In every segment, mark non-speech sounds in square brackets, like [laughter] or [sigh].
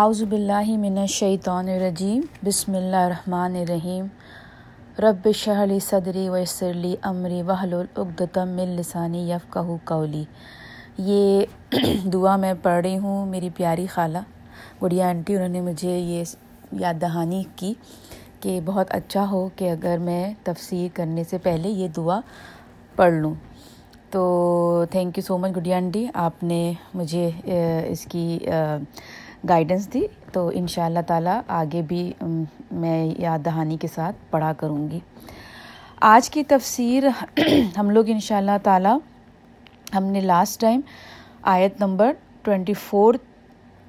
اعوذ باللہ من الشیطان الرجیم، بسم اللہ الرحمن الرحیم۔ رب شہلی صدری ویسرلی امری وحل العقدم من لسانی یفقہ قولی۔ یہ [clears throat] دعا میں پڑھ رہی ہوں، میری پیاری خالہ۔ گڑیا آنٹی، انہوں نے مجھے یہ یاد دہانی کی کہ بہت اچھا ہو کہ اگر میں تفسیر کرنے سے پہلے یہ دعا پڑھ لوں۔ تو تھینک یو سو مچ گڈیا آنٹی، آپ نے مجھے اس کی گائیڈنس دی، تو ان شاء اللہ تعالیٰ آگے بھی میں یاد دہانی کے ساتھ پڑھا کروں گی۔ آج کی تفسیر [clears throat] ہم لوگ ان شاء اللہ تعالیٰ، ہم نے لاسٹ ٹائم آیت نمبر ٹوینٹی فور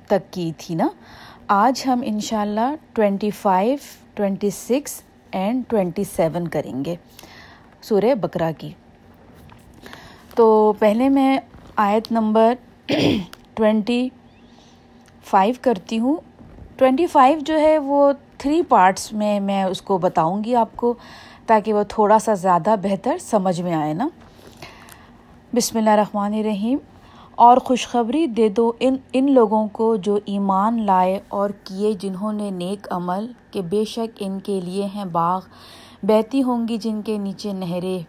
تک کی تھی نا۔ آج ہم ان شاء اللہ twenty five twenty six and twenty seven کریں گے سورہ بکرا کی۔ تو پہلے میں آیت نمبر [clears throat] ٹوینٹی فائیو کرتی ہوں. ٹوینٹی فائیو جو ہے وہ تھری پارٹس میں میں اس کو بتاؤں گی آپ کو تاکہ وہ تھوڑا سا زیادہ بہتر سمجھ میں آئے نا. بسم اللہ الرحمن الرحیم. اور خوشخبری دے دو ان ان لوگوں کو جو ایمان لائے اور کیے جنہوں نے نیک عمل کہ بے شک ان کے لیے ہیں باغ بہتی ہوں گی جن کے نیچے نہریں.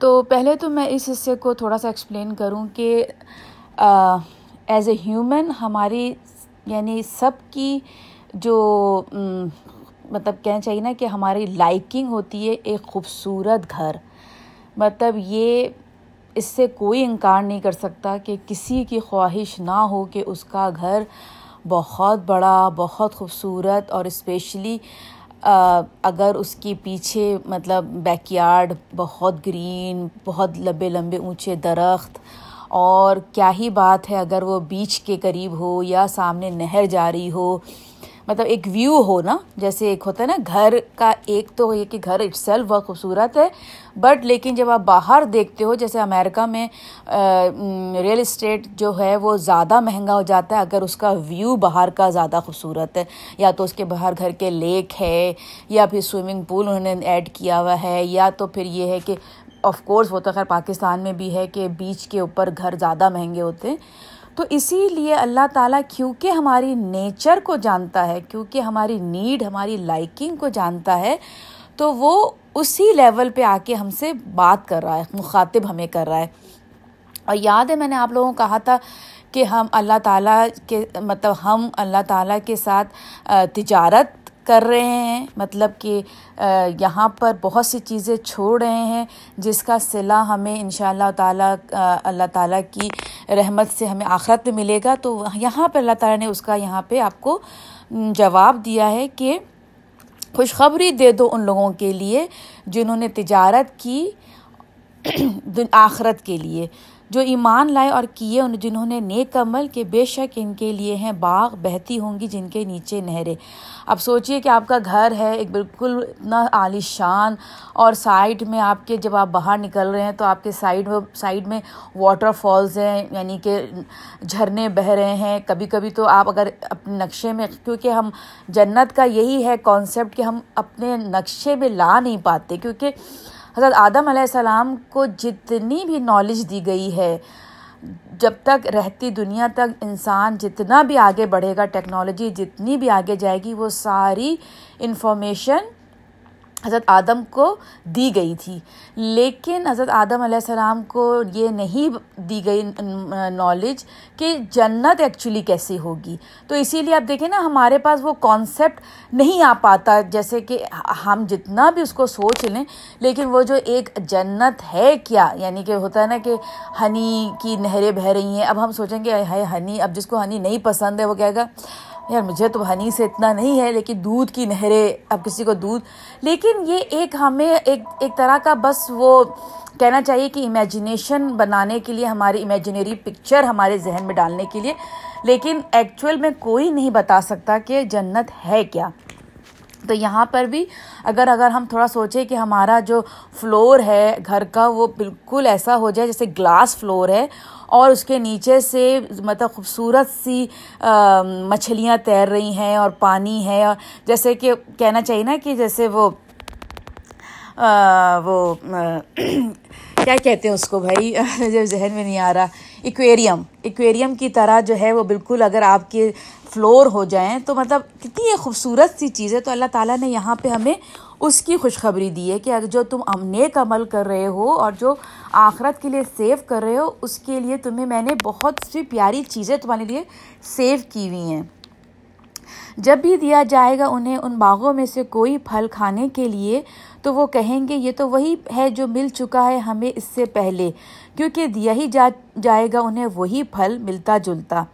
تو پہلے تو میں اس حصے کو تھوڑا سا ایکسپلین کروں کہ ایز اے ہیومن ہماری یعنی سب کی جو مطلب کہنا چاہیے نا کہ ہماری لائکنگ ہوتی ہے ایک خوبصورت گھر۔ مطلب یہ اس سے کوئی انکار نہیں کر سکتا کہ کسی کی خواہش نہ ہو کہ اس کا گھر بہت بڑا، بہت خوبصورت اور اسپیشلی اگر اس کی پیچھے مطلب بیک یارڈ بہت گرین بہت لمبے لمبے اونچے درخت اور کیا ہی بات ہے اگر وہ بیچ کے قریب ہو یا سامنے نہر جاری ہو۔ مطلب ایک ویو ہو نا، جیسے ایک ہوتا ہے نا، گھر کا ایک تو یہ کہ گھر اٹ سیلف بہت خوبصورت ہے بٹ لیکن جب آپ باہر دیکھتے ہو، جیسے امیرکا میں ریئل اسٹیٹ جو ہے وہ زیادہ مہنگا ہو جاتا ہے، اگر اس کا ویو باہر کا زیادہ خوبصورت ہے، یا تو اس کے باہر گھر کے لیک ہے، یا پھر سوئمنگ پول انہوں نے ایڈ کیا ہوا ہے، یا تو پھر یہ ہے کہ آف کورس وہ تو خیر پاکستان میں بھی ہے کہ بیچ کے اوپر گھر زیادہ مہنگے ہوتے ہیں۔ تو اسی لیے اللہ تعالیٰ کیونکہ ہماری نیچر کو جانتا ہے، کیونکہ ہماری نیڈ ہماری لائکنگ کو جانتا ہے، تو وہ اسی لیول پہ آ کے ہم سے بات کر رہا ہے، مخاطب ہمیں کر رہا ہے۔ اور یاد ہے، میں نے آپ لوگوں کو کہا تھا کہ ہم اللہ تعالیٰ کے مطلب ہم اللہ تعالیٰ کے ساتھ تجارت کر رہے ہیں مطلب کہ یہاں پر بہت سی چیزیں چھوڑ رہے ہیں، جس کا صلہ ہمیں ان شاء اللہ تعالیٰ اللہ تعالیٰ کی رحمت سے ہمیں آخرت میں ملے گا۔ تو یہاں پہ اللہ تعالیٰ نے اس کا یہاں پہ آپ کو جواب دیا ہے کہ خوشخبری دے دو ان لوگوں کے لیے جنہوں نے تجارت کی آخرت کے لیے۔ جو ایمان لائے اور کیے ان جنہوں نے نیک عمل کہ بے شک ان کے لیے ہیں، باغ بہتی ہوں گی جن کے نیچے نہریں۔ اب سوچئے کہ آپ کا گھر ہے، ایک بالکل اتنا عالی شان اور سائڈ میں آپ کے جب آپ باہر نکل رہے ہیں تو آپ کے سائڈ سائڈ میں واٹر فالز ہیں یعنی کہ جھرنے بہہ رہے ہیں۔ کبھی کبھی تو آپ اگر اپنے نقشے میں، کیونکہ ہم جنت کا یہی ہے کانسیپٹ کہ ہم اپنے نقشے میں لا نہیں پاتے، کیونکہ حضرت آدم علیہ السلام کو جتنی بھی نالج دی گئی ہے، جب تک رہتی دنیا تک انسان جتنا بھی آگے بڑھے گا ٹیکنالوجی جتنی بھی آگے جائے گی، وہ ساری انفارمیشن حضرت آدم کو دی گئی تھی۔ لیکن حضرت آدم علیہ السلام کو یہ نہیں دی گئی نالج کہ جنت ایکچولی کیسی ہوگی۔ تو اسی لیے آپ دیکھیں نا، ہمارے پاس وہ کانسیپٹ نہیں آ پاتا، جیسے کہ ہم جتنا بھی اس کو سوچ لیں، لیکن وہ جو ایک جنت ہے کیا؟ یعنی کہ ہوتا ہے نا کہ ہنی کی نہریں بہہ رہی ہیں۔ اب ہم سوچیں گے ہے ہنی، اب جس کو ہنی نہیں پسند ہے، وہ کہے گا یار مجھے تو ہنی سے اتنا نہیں ہے، لیکن دودھ کی نہریں، اب کسی کو دودھ۔ لیکن یہ ایک ہمیں ایک ایک طرح کا بس وہ کہنا چاہیے کہ امیجنیشن بنانے کے لیے، ہماری امیجنری پکچر ہمارے ذہن میں ڈالنے کے لیے۔ لیکن ایکچوئل میں کوئی نہیں بتا سکتا کہ جنت ہے کیا۔ تو یہاں پر بھی اگر اگر ہم تھوڑا سوچیں کہ ہمارا جو فلور ہے گھر کا وہ بالکل ایسا ہو جائے جیسے گلاس فلور ہے اور اس کے نیچے سے مطلب خوبصورت سی مچھلیاں تیر رہی ہیں اور پانی ہے جیسے کہ کہنا چاہیے نا کہ جیسے وہ وہ کیا کہتے ہیں اس کو بھائی؟ [laughs] جب ذہن میں نہیں آ رہا۔ ایکویریم ایکویریم کی طرح جو ہے وہ بالکل اگر آپ کے فلور ہو جائیں تو مطلب کتنی خوبصورت سی چیز ہے۔ تو اللہ تعالیٰ نے یہاں پہ ہمیں اس کی خوشخبری دی ہے کہ اگر جو تم نیک عمل کر رہے ہو اور جو آخرت کے لیے سیو کر رہے ہو، اس کے لیے تمہیں میں نے بہت سی پیاری چیزیں تمہارے لیے سیو کی ہوئی ہیں۔ جب بھی دیا جائے گا انہیں ان باغوں میں سے کوئی پھل کھانے کے لیے تو وہ کہیں گے، یہ تو وہی ہے جو مل چکا ہے ہمیں اس سے پہلے۔ کیونکہ دیا ہی جا، جائے گا، انہیں وہی پھل ملتا جلتا۔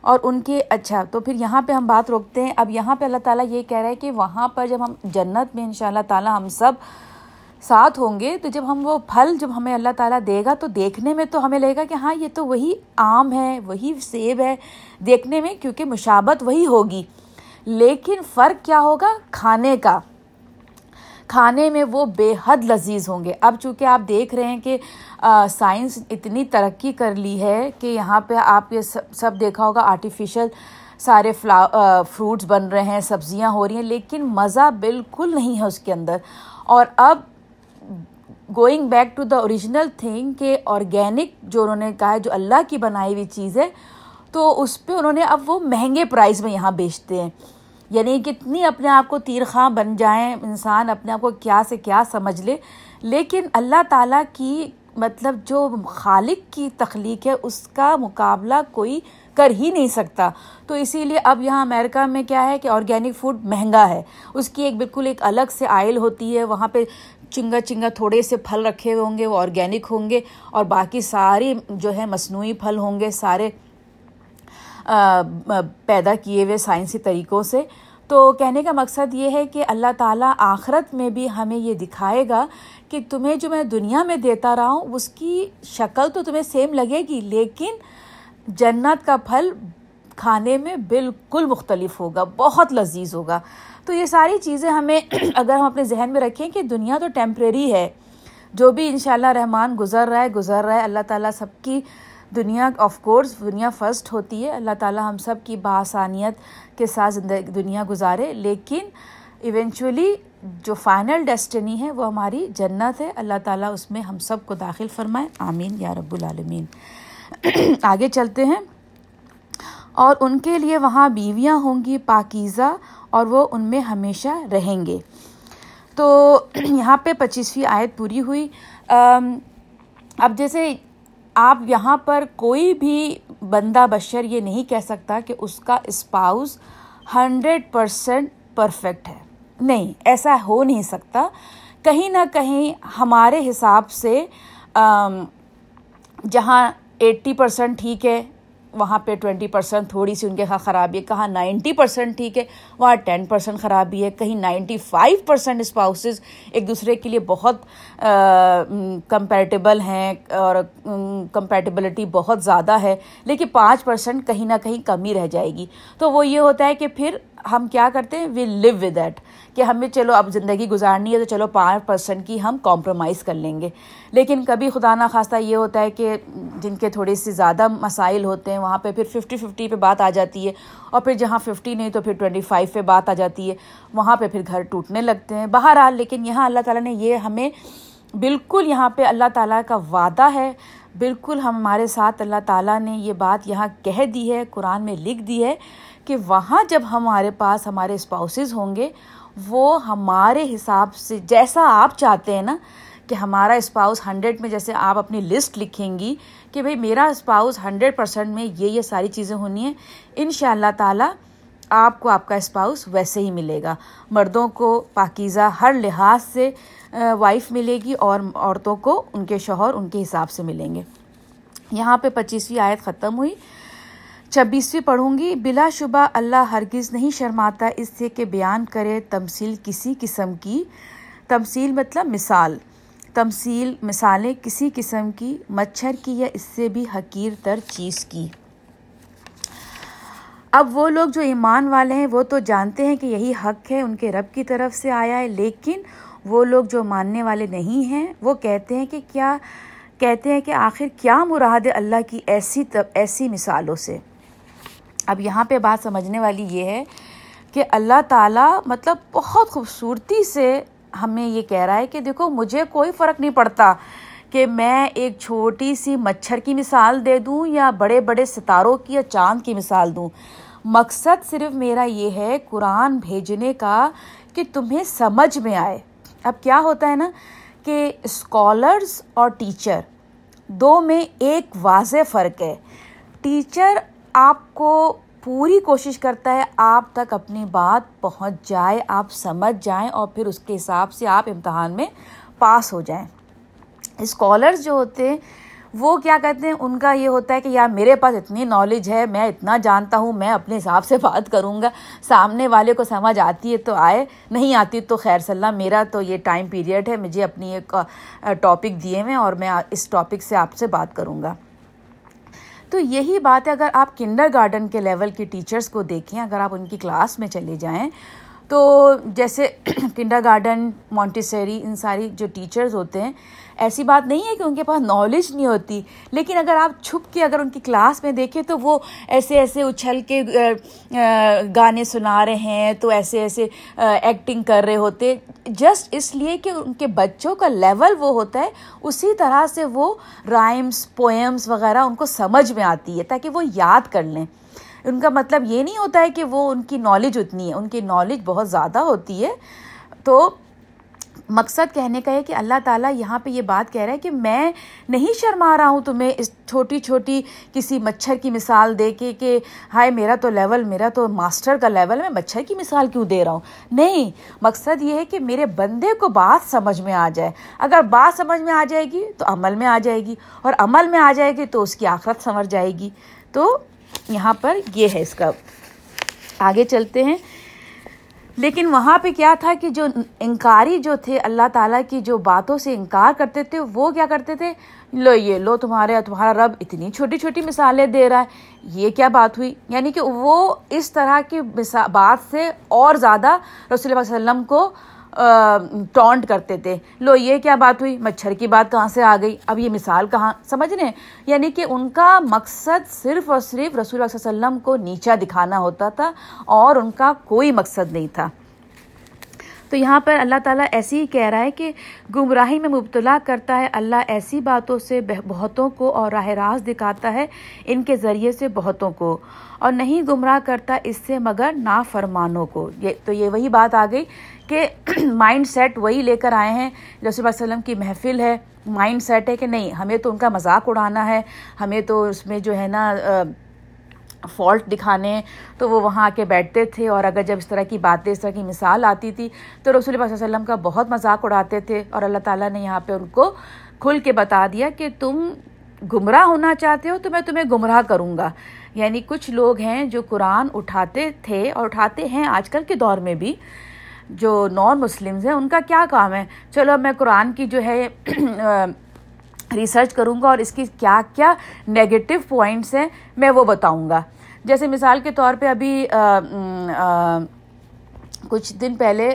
اور ان کے اچھا تو پھر یہاں پہ ہم بات روکتے ہیں۔ اب یہاں پہ اللہ تعالیٰ یہ کہہ رہا ہے کہ وہاں پر جب ہم جنت میں ان شاء اللہ تعالیٰ ہم سب ساتھ ہوں گے، تو جب ہم وہ پھل جب ہمیں اللہ تعالیٰ دے گا، تو دیکھنے میں تو ہمیں لگے گا کہ ہاں یہ تو وہی آم ہے، وہی سیب ہے دیکھنے میں، کیونکہ مشابت وہی ہوگی۔ لیکن فرق کیا ہوگا؟ کھانے کا۔ کھانے میں وہ بے حد لذیذ ہوں گے۔ اب چونکہ آپ دیکھ رہے ہیں کہ سائنس اتنی ترقی کر لی ہے کہ یہاں پہ آپ یہ سب دیکھا ہوگا آرٹیفیشل سارے فلا فروٹس بن رہے ہیں، سبزیاں ہو رہی ہیں، لیکن مزہ بالکل نہیں ہے اس کے اندر۔ اور اب going back to the original thing کہ آرگینک جو انہوں نے کہا ہے، جو اللہ کی بنائی ہوئی چیز ہے، تو اس پہ انہوں نے اب وہ مہنگے پرائز میں یہاں بیچتے ہیں۔ یعنی کتنی اپنے آپ کو تیرخواں بن جائیں انسان، اپنے آپ کو کیا سے کیا سمجھ لے۔ لیکن اللہ تعالیٰ کی مطلب جو خالق کی تخلیق ہے، اس کا مقابلہ کوئی کر ہی نہیں سکتا۔ تو اسی لیے اب یہاں امریکہ میں کیا ہے کہ آرگینک فوڈ مہنگا ہے۔ اس کی ایک بالکل ایک الگ سے آئل ہوتی ہے۔ وہاں پہ چنگا چنگا تھوڑے سے پھل رکھے ہوئے ہوں گے، وہ آرگینک ہوں گے اور باقی ساری جو ہے مصنوعی پھل ہوں گے، سارے پیدا کیے ہوئے سائنسی طریقوں سے۔ تو کہنے کا مقصد یہ ہے کہ اللہ تعالیٰ آخرت میں بھی ہمیں یہ دکھائے گا کہ تمہیں جو میں دنیا میں دیتا رہا ہوں، اس کی شکل تو تمہیں سیم لگے گی، لیکن جنت کا پھل کھانے میں بالکل مختلف ہوگا، بہت لذیذ ہوگا۔ تو یہ ساری چیزیں ہمیں [clears throat] اگر ہم اپنے ذہن میں رکھیں کہ دنیا تو ٹیمپریری ہے، جو بھی انشاءاللہ رحمان گزر رہا ہے، گزر رہا ہے، اللہ تعالیٰ سب کی دنیا آف کورس دنیا فرسٹ ہوتی ہے۔ اللہ تعالیٰ ہم سب کی بآسانیت کے ساتھ زندگی دنیا گزارے۔ لیکن ایونچولی جو فائنل ڈیسٹنی ہے، وہ ہماری جنت ہے۔ اللہ تعالیٰ اس میں ہم سب کو داخل فرمائے۔ آمین۔ یا رب العالمین۔ [clears throat] آگے چلتے ہیں۔ اور ان کے لیے وہاں بیویاں ہوں گی، پاکیزہ، اور وہ ان میں ہمیشہ رہیں گے۔ تو [clears throat] یہاں پہ پچیسویں آیت پوری ہوئی۔ اب جیسے آپ یہاں پر کوئی بھی بندہ بشر یہ نہیں کہہ سکتا کہ اس کا اسپاؤز ہنڈریڈ پرسینٹ پرفیکٹ ہے۔ نہیں، ایسا ہو نہیں سکتا۔ کہیں نہ کہیں ہمارے حساب سے جہاں ایٹی پرسینٹ ٹھیک ہے وہاں پہ ٹوینٹی پرسینٹ تھوڑی سی ان کے خرابی خرابی ہے، کہاں نائنٹی پرسینٹ ٹھیک ہے، وہاں ٹین پرسینٹ خرابی ہے، کہیں نائنٹی فائیو پرسینٹ اسپاؤسز ایک دوسرے کے لیے بہت کمپیٹیبل ہیں اور کمپیٹیبلٹی بہت زیادہ ہے، لیکن پانچ پرسینٹ کہیں نہ کہیں کمی رہ جائے گی۔ تو وہ یہ ہوتا ہے کہ پھر ہم کیا کرتے ہیں؟ وی لیو ود دیٹ کہ ہمیں چلو اب زندگی گزارنی ہے تو چلو پانچ پرسینٹ کی ہم کمپرومائز کر لیں گے۔ لیکن کبھی خدا نخواستہ یہ ہوتا ہے کہ جن کے تھوڑے سے زیادہ مسائل ہوتے ہیں، وہاں پہ پھر ففٹی ففٹی پہ بات آ جاتی ہے اور پھر جہاں ففٹی نہیں تو پھر ٹوئنٹی فائیو پہ بات آ جاتی ہے۔ وہاں پہ پھر گھر ٹوٹنے لگتے ہیں۔ بہرحال لیکن یہاں اللہ تعالیٰ نے یہ ہمیں بالکل یہاں پہ اللہ تعالیٰ کا وعدہ ہے۔ بالکل ہمارے ساتھ اللہ تعالیٰ نے یہ بات یہاں کہہ دی ہے، قرآن میں لکھ دی ہے۔ کہ وہاں جب ہمارے پاس ہمارے اسپاؤسز ہوں گے، وہ ہمارے حساب سے جیسا آپ چاہتے ہیں نا، کہ ہمارا اسپاؤس ہنڈریڈ میں جیسے آپ اپنی لسٹ لکھیں گی کہ بھائی میرا اسپاؤس ہنڈریڈ پرسینٹ میں یہ یہ ساری چیزیں ہونی ہیں ان شاء اللہ تعالیٰ آپ کو آپ کا اسپاؤس ویسے ہی ملے گا۔ مردوں کو پاکیزہ ہر لحاظ سے وائف ملے گی اور عورتوں کو ان کے شوہر ان کے حساب سے ملیں گے۔ یہاں پہ پچیسویں آیت ختم ہوئی۔ چھبیسویں پڑھوں گی، بلا شبہ اللہ ہرگز نہیں شرماتا اس سے کہ بیان کرے تمثیل کسی قسم کی۔ تمثیل مطلب مثال۔ تمثیل مثالیں کسی قسم کی، مچھر کی یا اس سے بھی حقیر تر چیز کی۔ اب وہ لوگ جو ایمان والے ہیں، وہ تو جانتے ہیں کہ یہی حق ہے، ان کے رب کی طرف سے آیا ہے۔ لیکن وہ لوگ جو ماننے والے نہیں ہیں، وہ کہتے ہیں کہ کیا، کہتے ہیں کہ آخر کیا مراد اللہ کی ایسی ایسی مثالوں سے۔ اب یہاں پہ بات سمجھنے والی یہ ہے کہ اللہ تعالیٰ مطلب بہت خوبصورتی سے ہمیں یہ کہہ رہا ہے کہ دیکھو مجھے کوئی فرق نہیں پڑتا کہ میں ایک چھوٹی سی مچھر کی مثال دے دوں یا بڑے بڑے ستاروں کی یا چاند کی مثال دوں۔ مقصد صرف میرا یہ ہے قرآن بھیجنے کا کہ تمہیں سمجھ میں آئے۔ اب کیا ہوتا ہے نا کہ اسکالرس اور ٹیچر دو میں ایک واضح فرق ہے۔ ٹیچر آپ کو پوری کوشش کرتا ہے آپ تک اپنی بات پہنچ جائے، آپ سمجھ جائیں اور پھر اس کے حساب سے آپ امتحان میں پاس ہو جائیں۔ اسکالرس جو ہوتے ہیں، وہ کیا کہتے ہیں؟ ان کا یہ ہوتا ہے کہ یار میرے پاس اتنی نالج ہے، میں اتنا جانتا ہوں، میں اپنے حساب سے بات کروں گا۔ سامنے والے کو سمجھ آتی ہے تو آئے، نہیں آتی تو خیر صلی اللہ میرا تو یہ ٹائم پیریڈ ہے، مجھے اپنی ایک ٹاپک دیے ہوئے اور میں اس ٹاپک سے آپ سے بات کروں گا۔ تو یہی بات ہے، اگر آپ کنڈر گارڈن کے لیول کے ٹیچرس کو دیکھیں، اگر آپ ان کی کلاس میں چلے جائیں، تو جیسے کنڈر گارڈن مونٹیسری ان ساری جو ٹیچرز ہوتے ہیں ایسی بات نہیں ہے کہ ان کے پاس نالج نہیں ہوتی، لیکن اگر آپ چھپ کے اگر ان کی کلاس میں دیکھیں تو وہ ایسے ایسے اچھل کے گانے سنا رہے ہیں، تو ایسے ایسے ایکٹنگ کر رہے ہوتے۔ جسٹ اس لیے کہ ان کے بچوں کا لیول وہ ہوتا ہے، اسی طرح سے وہ رائمس پوئمس وغیرہ ان کو سمجھ میں آتی ہے تاکہ وہ یاد کر لیں۔ ان کا مطلب یہ نہیں ہوتا ہے کہ وہ ان کی نالج اتنی ہے، ان کی نالج بہت زیادہ ہوتی ہے۔ تو مقصد کہنے کا ہے کہ اللہ تعالیٰ یہاں پہ یہ بات کہہ رہا ہے کہ میں نہیں شرما رہا ہوں تمہیں اس چھوٹی چھوٹی کسی مچھر کی مثال دے کے کہ ہائے میرا تو لیول، میرا تو ماسٹر کا لیول، میں مچھر کی مثال کیوں دے رہا ہوں؟ نہیں، مقصد یہ ہے کہ میرے بندے کو بات سمجھ میں آ جائے۔ اگر بات سمجھ میں آ جائے گی تو عمل میں آ جائے گی، اور عمل میں آ جائے گی تو اس کی آخرت سمجھ جائے گی۔ تو یہاں پر یہ ہے اس کا۔ آگے چلتے ہیں۔ لیکن وہاں پہ کیا تھا کہ جو انکاری جو تھے، اللہ تعالیٰ کی جو باتوں سے انکار کرتے تھے، وہ کیا کرتے تھے؟ لو، یہ لو تمہارے، تمہارا رب اتنی چھوٹی چھوٹی مثالیں دے رہا ہے۔ یہ کیا بات ہوئی؟ یعنی کہ وہ اس طرح کی بات سے اور زیادہ رسول اللہ علیہ وسلم کو ٹونٹ کرتے تھے۔ لو، یہ کیا بات ہوئی؟ مچھر کی بات کہاں سے آ گئی؟ اب یہ مثال کہاں؟ سمجھ رہے ہیں؟ یعنی کہ ان کا مقصد صرف اور صرف رسول اللہ علیہ وسلم کو نیچا دکھانا ہوتا تھا اور ان کا کوئی مقصد نہیں تھا۔ تو یہاں پر اللہ تعالیٰ ایسی ہی کہہ رہا ہے کہ گمراہی میں مبتلا کرتا ہے۔ اللہ ایسی باتوں سے بہتوں کو اور راہ راست دکھاتا ہے ان کے ذریعے سے بہتوں کو۔ اور نہیں گمراہ کرتا اس سے مگر نافرمانوں کو۔ یہ، تو یہ وہی بات آ گئی کہ مائنڈ سیٹ وہی لے کر آئے ہیں رسول اللہ علیہ وسلم کی محفل ہے۔ مائنڈ سیٹ ہے کہ نہیں، ہمیں تو ان کا مذاق اڑانا ہے، ہمیں تو اس میں جو ہے نا فالٹ دکھانے تو وہ وہاں آ کے بیٹھتے تھے اور اگر جب اس طرح کی باتیں، اس طرح کی مثال آتی تھی، تو رسول اللہ علیہ وسلم کا بہت مذاق اڑاتے تھے اور اللہ تعالیٰ نے یہاں پہ ان کو کھل کے بتا دیا کہ تم گمراہ ہونا چاہتے ہو تو میں تمہیں گمراہ کروں گا۔ یعنی کچھ لوگ ہیں جو قرآن اٹھاتے تھے اور اٹھاتے ہیں آج کل کے دور میں بھی۔ جو نان مسلمز ہیں، ان کا کیا کام ہے؟ چلو میں قرآن کی جو ہے ریسرچ کروں گا اور اس کی کیا کیا نگیٹو پوائنٹس ہیں، میں وہ بتاؤں گا۔ جیسے مثال کے طور پہ ابھی کچھ دن پہلے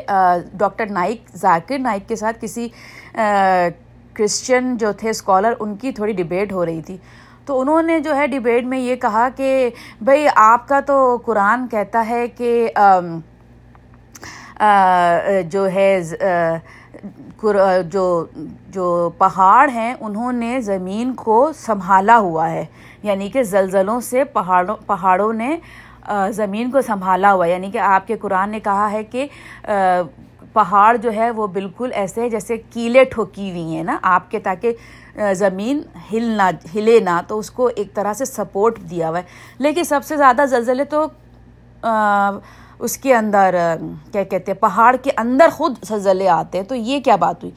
ڈاکٹر نائک ذاکر، نائک کے ساتھ کسی کرسچن جو تھے اسکالر ان کی تھوڑی ڈبیٹ ہو رہی تھی۔ تو انہوں نے جو ہے ڈبیٹ میں یہ کہا کہ بھئی آپ کا تو قرآن کہتا ہے کہ جو ہے جو جو پہاڑ ہیں، انہوں نے زمین کو سنبھالا ہوا ہے۔ یعنی کہ زلزلوں سے پہاڑوں پہاڑوں نے زمین کو سنبھالا ہوا ہے۔ یعنی کہ آپ کے قرآن نے کہا ہے کہ پہاڑ جو ہے وہ بالکل ایسے جیسے کیلے ٹھوکی ہوئی ہیں نا، آپ کے تاکہ زمین ہل نہ، ہلے نہ، تو اس کو ایک طرح سے سپورٹ دیا ہوا ہے۔ لیکن سب سے زیادہ زلزلے تو اس کے اندر، کیا کہتے ہیں، پہاڑ کے اندر خود زلزلے آتے ہیں۔ تو یہ کیا بات ہوئی؟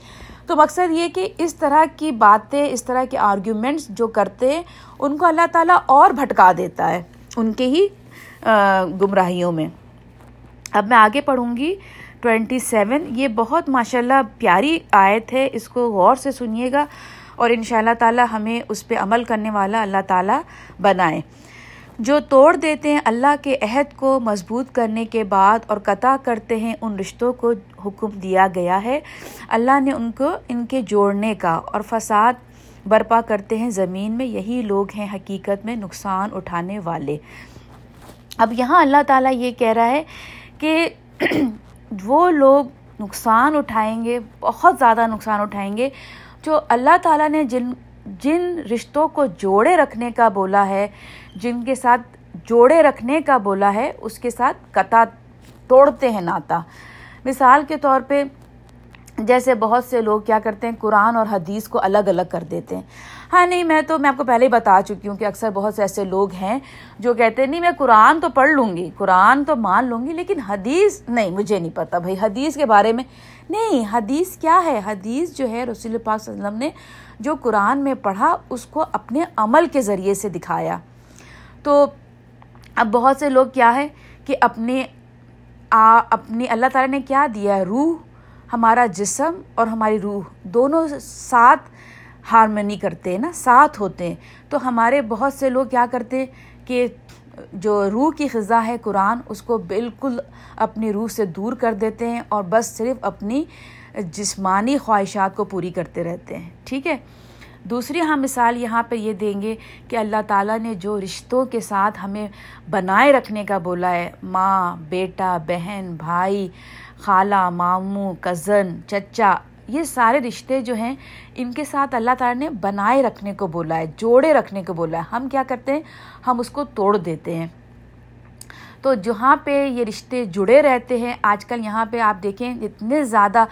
تو مقصد یہ کہ اس طرح کی باتیں، اس طرح کے آرگیومنٹس جو کرتے ہیں، ان کو اللہ تعالیٰ اور بھٹکا دیتا ہے ان کے ہی گمراہیوں میں۔ اب میں آگے پڑھوں گی۔ ٹوینٹی سیون یہ بہت ماشاء اللہ پیاری آیت ہے، اس کو غور سے سنیے گا اور ان شاء اللہ تعالیٰ ہمیں اس پہ عمل کرنے والا اللہ تعالیٰ بنائے۔ جو توڑ دیتے ہیں اللہ کے عہد کو مضبوط کرنے کے بعد اور قطع کرتے ہیں ان رشتوں کو حکم دیا گیا ہے۔ اللہ نے ان کو ان کے جوڑنے کا اور فساد برپا کرتے ہیں زمین میں، یہی لوگ ہیں حقیقت میں نقصان اٹھانے والے۔ اب یہاں اللہ تعالیٰ یہ کہہ رہا ہے کہ [clears throat] وہ لوگ نقصان اٹھائیں گے، بہت زیادہ نقصان اٹھائیں گے۔ جو اللہ تعالیٰ نے جن جن رشتوں کو جوڑے رکھنے کا بولا ہے جن کے ساتھ جوڑے رکھنے کا بولا ہے، اس کے ساتھ قطع توڑتے ہیں ناتا۔ مثال کے طور پہ، جیسے بہت سے لوگ کیا کرتے ہیں، قرآن اور حدیث کو الگ الگ کر دیتے ہیں۔ ہاں نہیں، میں تو، میں آپ کو پہلے ہی بتا چکی ہوں کہ اکثر بہت سے ایسے لوگ ہیں جو کہتے ہیں، نہیں، میں قرآن تو پڑھ لوں گی، قرآن تو مان لوں گی، لیکن حدیث، نہیں، مجھے نہیں پتا بھائی، حدیث کے بارے میں۔ نہیں، حدیث کیا ہے؟ حدیث جو ہے، رسول پاک صلی اللہ علیہ وسلم نے جو قرآن میں پڑھا، اس کو اپنے عمل کے ذریعے سے دکھایا۔ تو اب بہت سے لوگ کیا ہے کہ اپنے اپنی اللہ تعالیٰ نے کیا دیا ہے؟ روح، ہمارا جسم اور ہماری روح، دونوں ساتھ ہارمنی کرتے ہیں نا، ساتھ ہوتے ہیں۔ تو ہمارے بہت سے لوگ کیا کرتے ہیں کہ جو روح کی خزاں ہے قرآن، اس کو بالکل اپنی روح سے دور کر دیتے ہیں اور بس صرف اپنی جسمانی خواہشات کو پوری کرتے رہتے ہیں۔ ٹھیک ہے؟ دوسری ہم مثال یہاں پہ یہ دیں گے کہ اللہ تعالیٰ نے جو رشتوں کے ساتھ ہمیں بنائے رکھنے کا بولا ہے، ماں، بیٹا، بہن، بھائی، خالہ، ماموں کزن چچا، یہ سارے رشتے جو ہیں، ان کے ساتھ اللہ تعالیٰ نے بنائے رکھنے کو بولا ہے، جوڑے رکھنے کو بولا ہے۔ ہم کیا کرتے ہیں؟ ہم اس کو توڑ دیتے ہیں۔ تو جہاں پہ یہ رشتے جڑے رہتے ہیں، آج کل یہاں پہ آپ دیکھیں اتنے زیادہ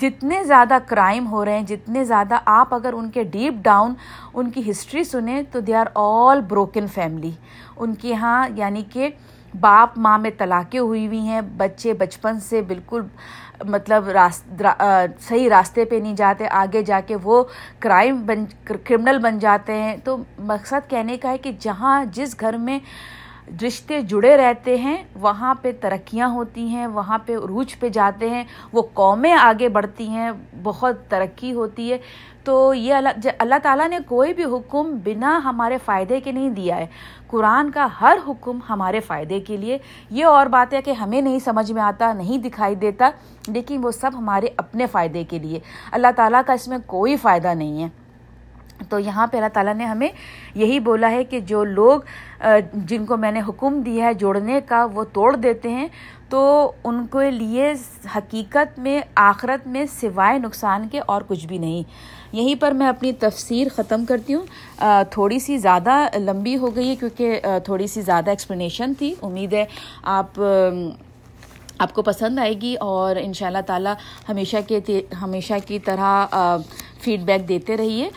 جتنے زیادہ کرائم ہو رہے ہیں، جتنے زیادہ آپ اگر ان کے ڈیپ ڈاؤن ان کی ہسٹری سنیں تو they are all broken family ان کے یہاں یعنی کہ باپ ماں میں طلاقیں ہوئی ہوئی ہیں، بچے بچپن سے بالکل مطلب صحیح راستے پہ نہیں جاتے، آگے جا کے وہ کرائم بن کرمنل بن جاتے ہیں۔ تو مقصد کہنے کا ہے کہ جہاں جس گھر میں رشتے جڑے رہتے ہیں، وہاں پہ ترقیاں ہوتی ہیں، وہاں پہ عروج پہ جاتے ہیں، وہ قومیں آگے بڑھتی ہیں، بہت ترقی ہوتی ہے۔ تو یہ اللہ اللہ تعالیٰ نے کوئی بھی حکم بنا ہمارے فائدے کے نہیں دیا ہے۔ قرآن کا ہر حکم ہمارے فائدے کے لیے۔ یہ اور بات ہے کہ ہمیں نہیں سمجھ میں آتا، نہیں دکھائی دیتا، لیکن وہ سب ہمارے اپنے فائدے کے لیے۔ اللہ تعالیٰ کا اس میں کوئی فائدہ نہیں ہے۔ تو یہاں پہ اللہ تعالیٰ نے ہمیں یہی بولا ہے کہ جو لوگ جن کو میں نے حکم دیا ہے جوڑنے کا، وہ توڑ دیتے ہیں۔ تو ان کے لیے حقیقت میں، آخرت میں سوائے نقصان کے اور کچھ بھی نہیں۔ یہیں پر میں اپنی تفسیر ختم کرتی ہوں۔ تھوڑی سی زیادہ لمبی ہو گئی ہے کیونکہ تھوڑی سی زیادہ ایکسپلینیشن تھی۔ امید ہے آپ آپ کو پسند آئے گی اور ان شاء اللہ تعالیٰ ہمیشہ کے ہمیشہ کی طرح فیڈ بیک دیتے رہیے۔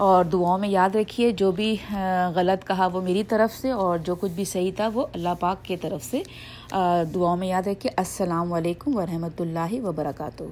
اور دعاؤں میں یاد رکھیے، جو بھی غلط کہا وہ میری طرف سے اور جو کچھ بھی صحیح تھا وہ اللہ پاک کی طرف سے دعاؤں میں یاد رکھیے۔ السلام علیکم ورحمۃ اللہ وبرکاتہ۔